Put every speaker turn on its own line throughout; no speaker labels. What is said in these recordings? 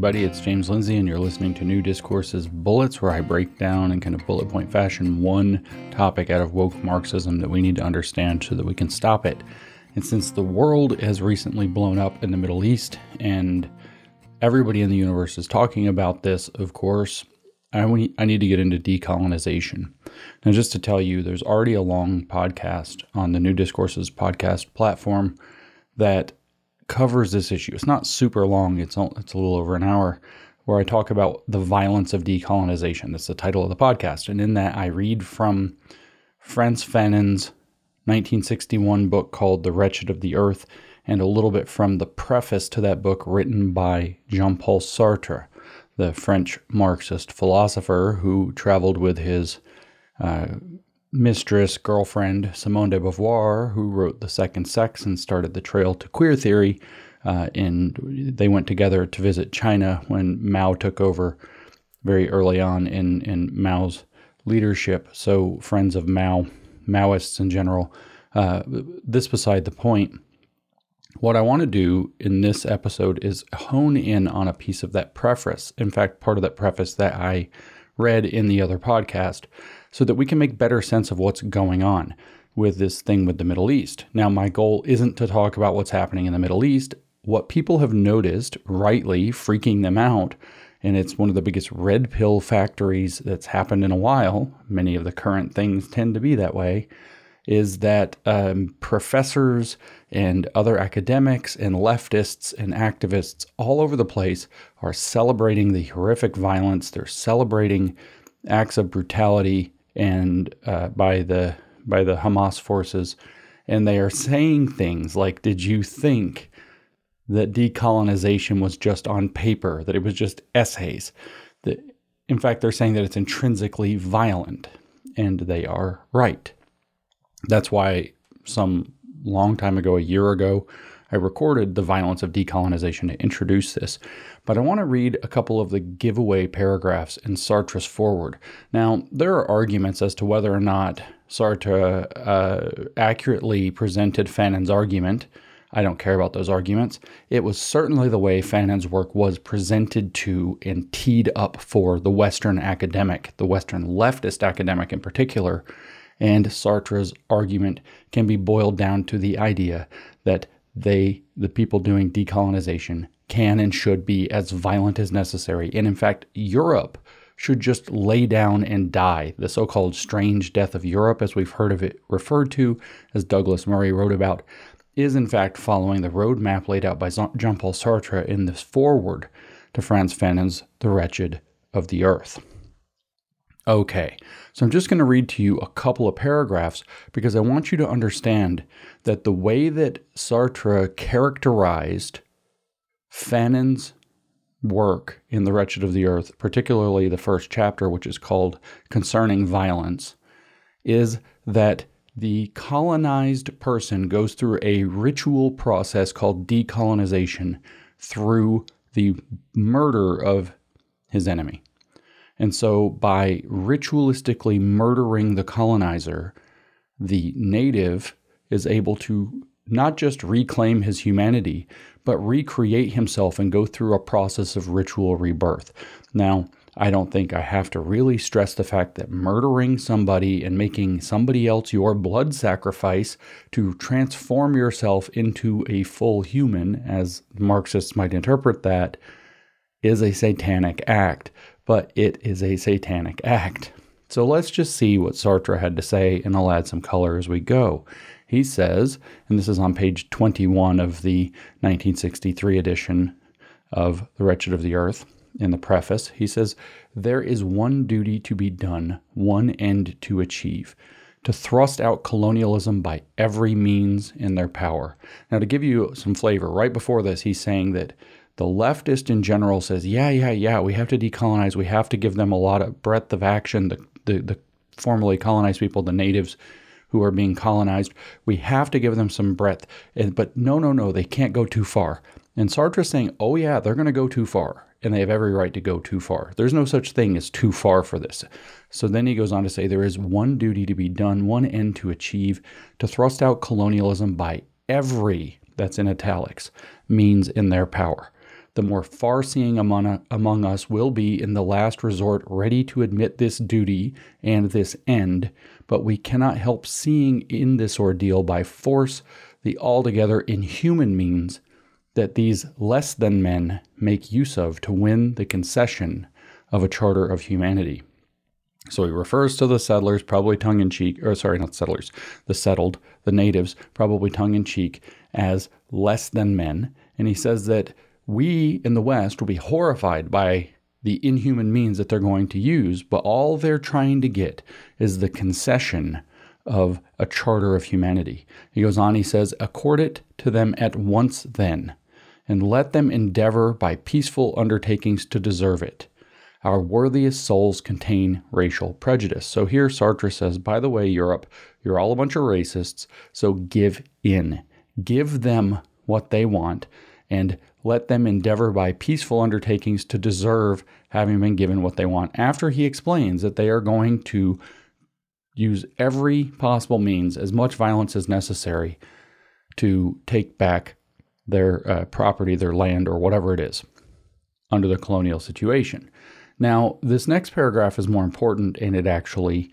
everybody. It's James Lindsay, and you're listening to New Discourses Bullets, where I break down in kind of bullet point fashion one topic out of woke Marxism that we need to understand so that we can stop it. And since the world has recently blown up in the Middle East, and everybody in the universe is talking about this, of course, I, I need to get into decolonization. Now, just to tell you, there's already a long podcast on the New Discourses podcast platform that covers this issue. It's not super long, it's, it's a little over an hour, where I talk about the violence of decolonization. That's the title of the podcast. And in that, I read from Frantz Fanon's 1961 book called The Wretched of the Earth, and a little bit from the preface to that book written by Jean Paul Sartre, the French Marxist philosopher who traveled with his uh, mistress, girlfriend, Simone de Beauvoir, who wrote The Second Sex and started the trail to queer theory. Uh, and they went together to visit China when Mao took over very early on in, in Mao's leadership. So, friends of Mao, Maoists in general, uh, this beside the point. What I want to do in this episode is hone in on a piece of that preface. In fact, part of that preface that I read in the other podcast so that we can make better sense of what's going on with this thing with the Middle East. Now, my goal isn't to talk about what's happening in the Middle East. What people have noticed, rightly freaking them out, and it's one of the biggest red pill factories that's happened in a while. Many of the current things tend to be that way. Is that um, professors and other academics and leftists and activists all over the place are celebrating the horrific violence. They're celebrating acts of brutality and uh, by the by the Hamas forces, and they are saying things like, "Did you think that decolonization was just on paper? That it was just essays?" That, in fact, they're saying that it's intrinsically violent, and they are right. That's why some long time ago, a year ago, I recorded the violence of decolonization to introduce this, but I want to read a couple of the giveaway paragraphs in Sartre's foreword. Now, there are arguments as to whether or not Sartre uh, accurately presented Fanon's argument. I don't care about those arguments. It was certainly the way Fanon's work was presented to and teed up for the Western academic, the Western leftist academic in particular. And Sartre's argument can be boiled down to the idea that they, the people doing decolonization, can and should be as violent as necessary. And in fact, Europe should just lay down and die. The so called strange death of Europe, as we've heard of it referred to, as Douglas Murray wrote about, is in fact following the roadmap laid out by Jean Paul Sartre in this foreword to Frantz Fanon's The Wretched of the Earth. Okay, so I'm just going to read to you a couple of paragraphs because I want you to understand that the way that Sartre characterized Fanon's work in The Wretched of the Earth, particularly the first chapter, which is called Concerning Violence, is that the colonized person goes through a ritual process called decolonization through the murder of his enemy. And so, by ritualistically murdering the colonizer, the native is able to not just reclaim his humanity, but recreate himself and go through a process of ritual rebirth. Now, I don't think I have to really stress the fact that murdering somebody and making somebody else your blood sacrifice to transform yourself into a full human, as Marxists might interpret that, is a satanic act but it is a satanic act. So let's just see what Sartre had to say, and I'll add some color as we go. He says, and this is on page 21 of the 1963 edition of The Wretched of the Earth, in the preface, he says, There is one duty to be done, one end to achieve to thrust out colonialism by every means in their power. Now, to give you some flavor, right before this, he's saying that the leftist in general says, yeah, yeah, yeah, we have to decolonize. We have to give them a lot of breadth of action. The, the, the formerly colonized people, the natives who are being colonized, we have to give them some breadth. And, but no, no, no, they can't go too far. And Sartre's saying, oh, yeah, they're going to go too far. And they have every right to go too far. There's no such thing as too far for this. So then he goes on to say there is one duty to be done, one end to achieve, to thrust out colonialism by every, that's in italics, means in their power. The more far seeing among, among us will be in the last resort ready to admit this duty and this end, but we cannot help seeing in this ordeal by force the altogether inhuman means that these less than men make use of to win the concession of a charter of humanity. So he refers to the settlers, probably tongue in cheek, or sorry, not settlers, the settled, the natives, probably tongue in cheek, as less than men. And he says that we in the West will be horrified by the inhuman means that they're going to use, but all they're trying to get is the concession of a charter of humanity. He goes on, he says, Accord it to them at once then, and let them endeavor by peaceful undertakings to deserve it. Our worthiest souls contain racial prejudice. So here Sartre says, by the way, Europe, you're all a bunch of racists, so give in. Give them what they want and let them endeavor by peaceful undertakings to deserve having been given what they want. After he explains that they are going to use every possible means, as much violence as necessary, to take back their uh, property, their land, or whatever it is under the colonial situation. Now, this next paragraph is more important and it actually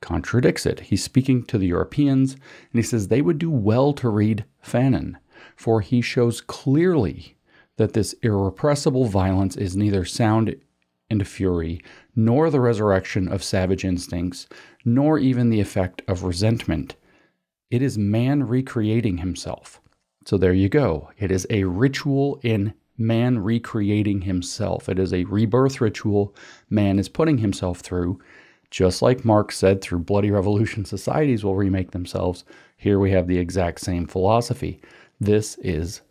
contradicts it. He's speaking to the Europeans and he says they would do well to read Fanon, for he shows clearly that this irrepressible violence is neither sound and fury, nor the resurrection of savage instincts, nor even the effect of resentment. It is man recreating himself. So there you go. It is a ritual in man recreating himself. It is a rebirth ritual man is putting himself through. Just like Marx said, through bloody revolution, societies will remake themselves. Here we have the exact same philosophy. This is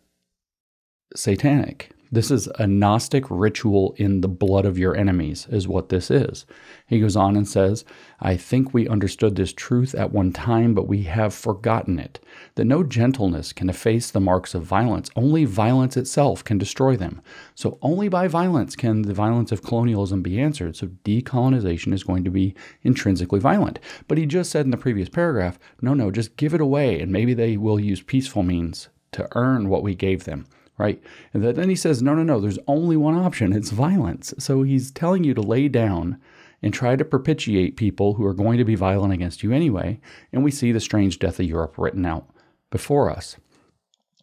satanic. This is a Gnostic ritual in the blood of your enemies, is what this is. He goes on and says, I think we understood this truth at one time, but we have forgotten it. That no gentleness can efface the marks of violence. Only violence itself can destroy them. So, only by violence can the violence of colonialism be answered. So, decolonization is going to be intrinsically violent. But he just said in the previous paragraph, no, no, just give it away, and maybe they will use peaceful means to earn what we gave them right? And then he says, no, no, no, there's only one option it's violence. So he's telling you to lay down and try to propitiate people who are going to be violent against you anyway. And we see the strange death of Europe written out before us.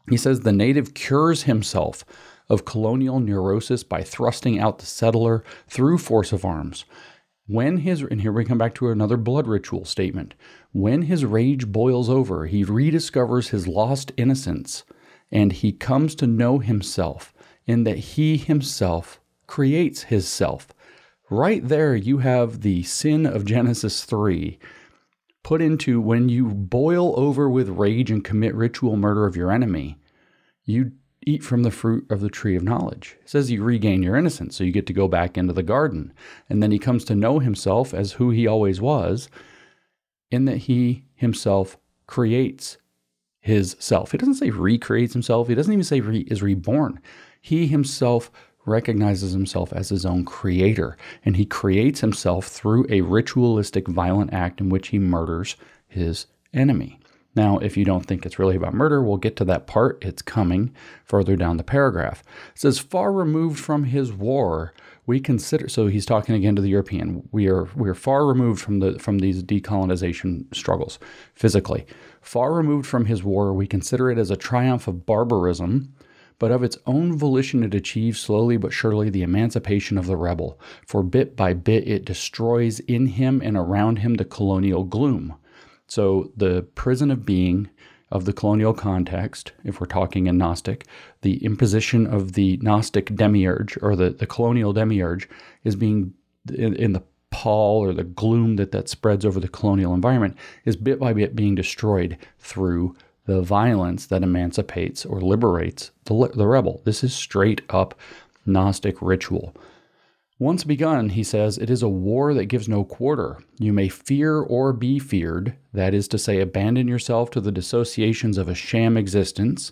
He says the native cures himself of colonial neurosis by thrusting out the settler through force of arms. When his, and here we come back to another blood ritual statement. When his rage boils over, he rediscovers his lost innocence and he comes to know himself in that he himself creates his self. Right there, you have the sin of Genesis 3 put into when you boil over with rage and commit ritual murder of your enemy, you eat from the fruit of the tree of knowledge. It says you regain your innocence, so you get to go back into the garden. And then he comes to know himself as who he always was, in that he himself creates his self. He doesn't say recreates himself. He doesn't even say re- is reborn. He himself recognizes himself as his own creator, and he creates himself through a ritualistic violent act in which he murders his enemy. Now, if you don't think it's really about murder, we'll get to that part. It's coming further down the paragraph. It says, Far removed from his war, we consider so he's talking again to the European. We are we are far removed from the from these decolonization struggles physically. Far removed from his war, we consider it as a triumph of barbarism, but of its own volition it achieves slowly but surely the emancipation of the rebel, for bit by bit it destroys in him and around him the colonial gloom. So the prison of being of the colonial context, if we're talking in Gnostic, the imposition of the Gnostic demiurge or the, the colonial demiurge is being in, in the pall or the gloom that that spreads over the colonial environment is bit by bit being destroyed through the violence that emancipates or liberates the, the rebel. This is straight up Gnostic ritual. Once begun, he says, it is a war that gives no quarter. You may fear or be feared, that is to say, abandon yourself to the dissociations of a sham existence,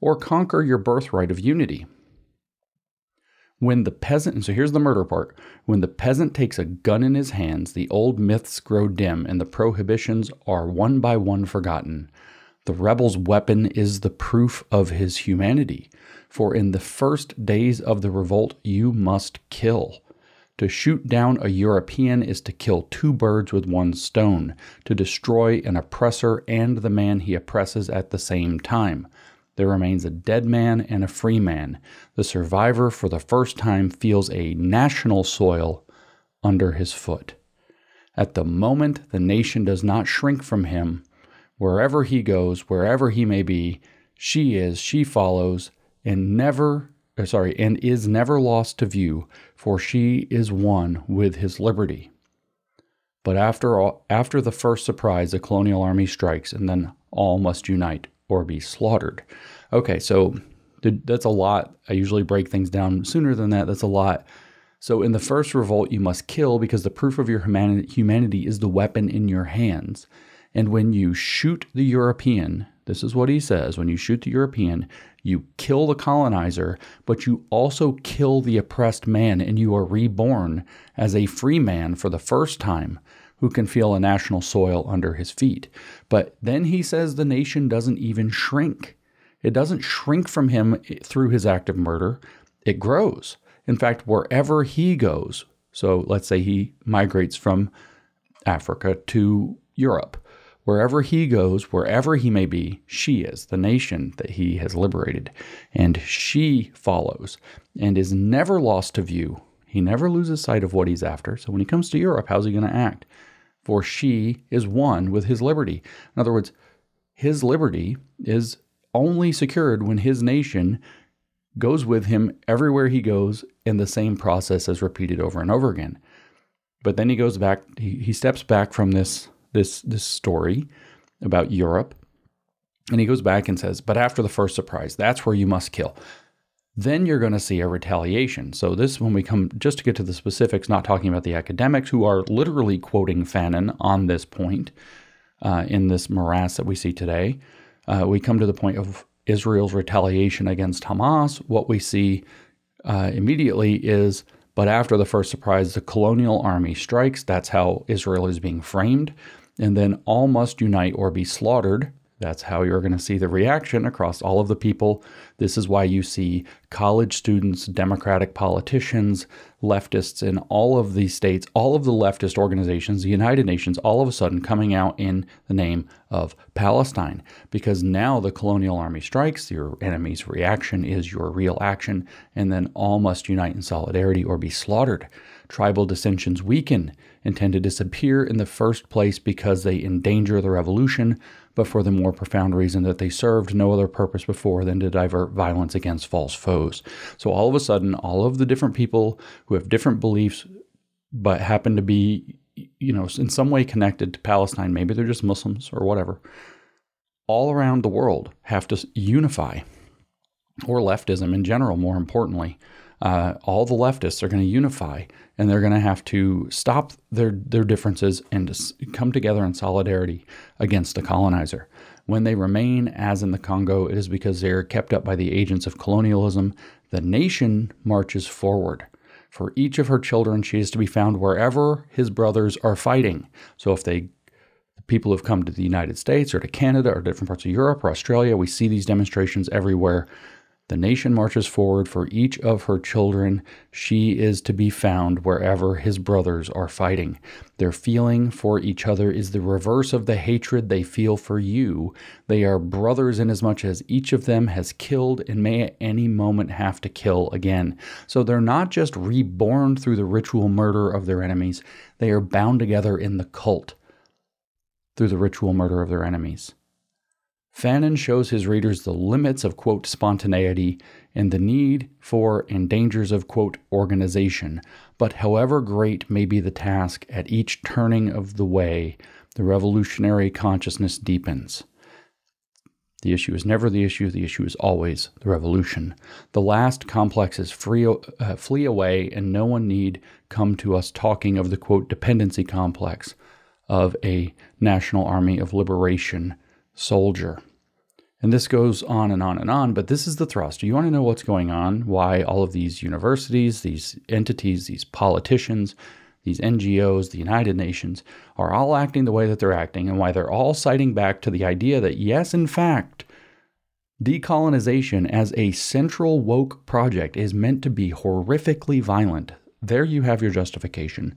or conquer your birthright of unity. When the peasant, and so here's the murder part when the peasant takes a gun in his hands, the old myths grow dim and the prohibitions are one by one forgotten. The rebel's weapon is the proof of his humanity. For in the first days of the revolt, you must kill. To shoot down a European is to kill two birds with one stone, to destroy an oppressor and the man he oppresses at the same time. There remains a dead man and a free man. The survivor, for the first time, feels a national soil under his foot. At the moment, the nation does not shrink from him. Wherever he goes, wherever he may be, she is, she follows, and never, uh, sorry, and is never lost to view, for she is one with his liberty. But after all, after the first surprise, the colonial army strikes, and then all must unite or be slaughtered. Okay, so that's a lot. I usually break things down sooner than that. That's a lot. So, in the first revolt, you must kill because the proof of your humanity is the weapon in your hands. And when you shoot the European, this is what he says when you shoot the European, you kill the colonizer, but you also kill the oppressed man, and you are reborn as a free man for the first time who can feel a national soil under his feet. But then he says the nation doesn't even shrink. It doesn't shrink from him through his act of murder, it grows. In fact, wherever he goes, so let's say he migrates from Africa to Europe, wherever he goes, wherever he may be, she is the nation that he has liberated. And she follows and is never lost to view. He never loses sight of what he's after. So when he comes to Europe, how's he going to act? for she is one with his liberty. In other words, his liberty is only secured when his nation goes with him everywhere he goes, and the same process is repeated over and over again. But then he goes back, he, he steps back from this, this, this story about Europe, and he goes back and says, But after the first surprise, that's where you must kill then you're going to see a retaliation. So, this, when we come just to get to the specifics, not talking about the academics who are literally quoting Fanon on this point uh, in this morass that we see today, uh, we come to the point of Israel's retaliation against Hamas. What we see uh, immediately is, but after the first surprise, the colonial army strikes. That's how Israel is being framed. And then all must unite or be slaughtered that's how you're going to see the reaction across all of the people. This is why you see college students, Democratic politicians, leftists in all of these states, all of the leftist organizations, the United Nations, all of a sudden coming out in the name of Palestine. Because now the colonial army strikes, your enemy's reaction is your real action, and then all must unite in solidarity or be slaughtered. Tribal dissensions weaken and tend to disappear in the first place because they endanger the revolution but for the more profound reason that they served no other purpose before than to divert violence against false foes. So all of a sudden, all of the different people who have different beliefs but happen to be, you know, in some way connected to Palestine, maybe they're just Muslims or whatever, all around the world have to unify, or leftism in general, more importantly. Uh, all the leftists are going to unify and they're going to have to stop their, their differences and come together in solidarity against the colonizer. When they remain, as in the Congo, it is because they are kept up by the agents of colonialism. The nation marches forward. For each of her children, she is to be found wherever his brothers are fighting. So if they people who have come to the United States or to Canada or different parts of Europe or Australia, we see these demonstrations everywhere the nation marches forward for each of her children. She is to be found wherever his brothers are fighting. Their feeling for each other is the reverse of the hatred they feel for you. They are brothers inasmuch as each of them has killed and may at any moment have to kill again. So they're not just reborn through the ritual murder of their enemies, they are bound together in the cult through the ritual murder of their enemies. Fanon shows his readers the limits of, quote, spontaneity and the need for and dangers of, quote, organization. But however great may be the task at each turning of the way, the revolutionary consciousness deepens. The issue is never the issue, the issue is always the revolution. The last complexes free, uh, flee away, and no one need come to us talking of the, quote, dependency complex of a national army of liberation soldier. And this goes on and on and on, but this is the thrust. You want to know what's going on, why all of these universities, these entities, these politicians, these NGOs, the United Nations, are all acting the way that they're acting, and why they're all citing back to the idea that, yes, in fact, decolonization as a central woke project is meant to be horrifically violent. There you have your justification.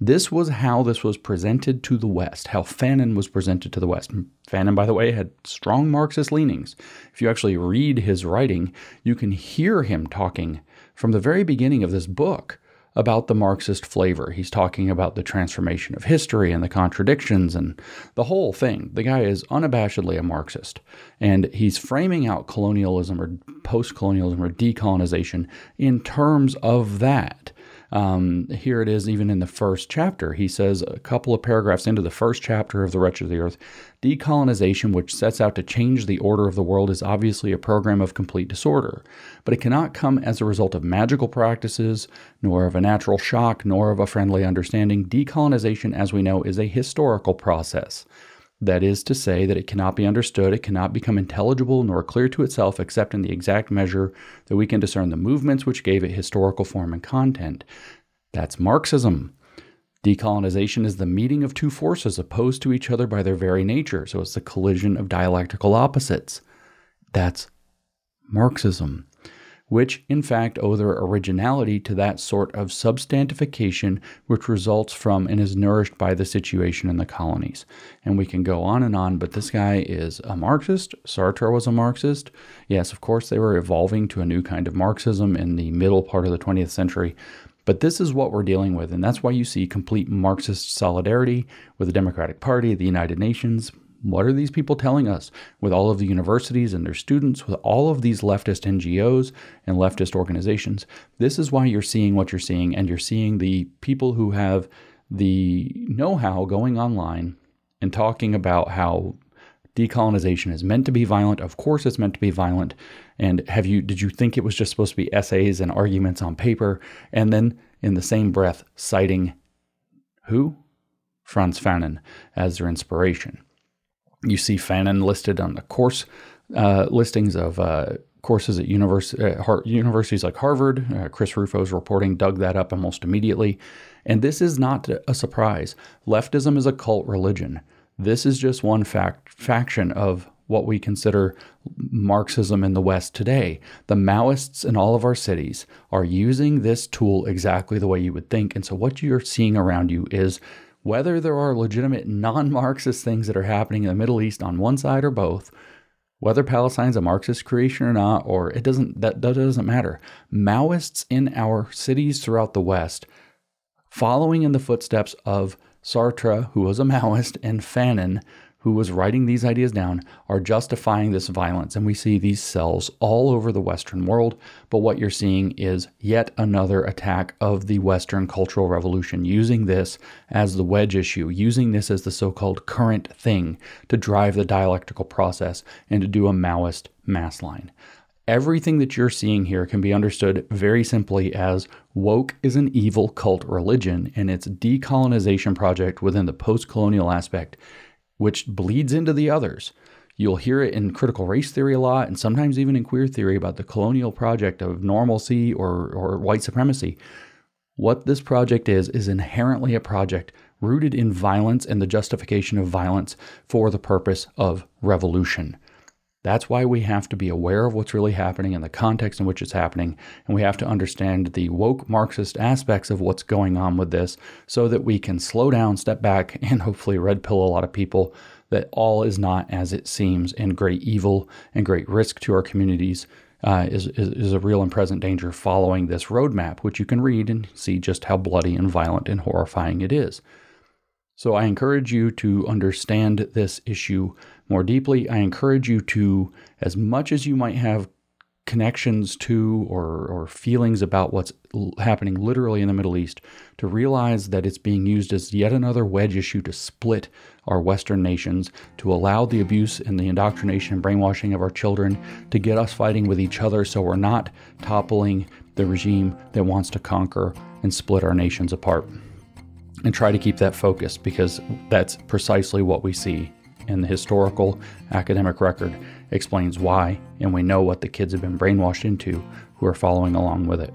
This was how this was presented to the West, how Fanon was presented to the West. Fanon, by the way, had strong Marxist leanings. If you actually read his writing, you can hear him talking from the very beginning of this book about the Marxist flavor. He's talking about the transformation of history and the contradictions and the whole thing. The guy is unabashedly a Marxist, and he's framing out colonialism or post colonialism or decolonization in terms of that. Um, here it is, even in the first chapter. He says a couple of paragraphs into the first chapter of The Wretched of the Earth decolonization, which sets out to change the order of the world, is obviously a program of complete disorder. But it cannot come as a result of magical practices, nor of a natural shock, nor of a friendly understanding. Decolonization, as we know, is a historical process. That is to say, that it cannot be understood, it cannot become intelligible nor clear to itself except in the exact measure that we can discern the movements which gave it historical form and content. That's Marxism. Decolonization is the meeting of two forces opposed to each other by their very nature, so it's the collision of dialectical opposites. That's Marxism which in fact owe their originality to that sort of substantification which results from and is nourished by the situation in the colonies. And we can go on and on, but this guy is a Marxist. Sartre was a Marxist. Yes, of course, they were evolving to a new kind of Marxism in the middle part of the 20th century. But this is what we're dealing with, and that's why you see complete Marxist solidarity with the Democratic Party, the United Nations, what are these people telling us with all of the universities and their students, with all of these leftist NGOs and leftist organizations? This is why you're seeing what you're seeing, and you're seeing the people who have the know how going online and talking about how decolonization is meant to be violent. Of course, it's meant to be violent. And have you did you think it was just supposed to be essays and arguments on paper? And then in the same breath, citing who? Frantz Fanon as their inspiration. You see Fanon listed on the course uh, listings of uh, courses at universi- uh, universities like Harvard. Uh, Chris Rufo's reporting dug that up almost immediately. And this is not a surprise. Leftism is a cult religion. This is just one fact, faction of what we consider Marxism in the West today. The Maoists in all of our cities are using this tool exactly the way you would think. And so, what you're seeing around you is whether there are legitimate non Marxist things that are happening in the Middle East on one side or both, whether Palestine's a Marxist creation or not, or it doesn't that, that doesn't matter. Maoists in our cities throughout the West, following in the footsteps of Sartre, who was a Maoist, and Fanon, who was writing these ideas down are justifying this violence. And we see these cells all over the Western world. But what you're seeing is yet another attack of the Western Cultural Revolution, using this as the wedge issue, using this as the so called current thing to drive the dialectical process and to do a Maoist mass line. Everything that you're seeing here can be understood very simply as woke is an evil cult religion and its decolonization project within the post colonial aspect which bleeds into the others. You'll hear it in critical race theory a lot, and sometimes even in queer theory about the colonial project of normalcy or, or white supremacy. What this project is, is inherently a project rooted in violence and the justification of violence for the purpose of revolution. That's why we have to be aware of what's really happening and the context in which it's happening. And we have to understand the woke Marxist aspects of what's going on with this so that we can slow down, step back, and hopefully red pill a lot of people that all is not as it seems and great evil and great risk to our communities uh, is, is, is a real and present danger following this roadmap, which you can read and see just how bloody and violent and horrifying it is. So I encourage you to understand this issue more deeply. I encourage you to, as much as you might have connections to or, or feelings about what's happening literally in the Middle East, to realize that it's being used as yet another wedge issue to split our Western nations, to allow the abuse and the indoctrination and brainwashing of our children, to get us fighting with each other so we're not toppling the regime that wants to conquer and split our nations apart. And try to keep that focused because that's precisely what we see and the historical academic record explains why, and we know what the kids have been brainwashed into who are following along with it.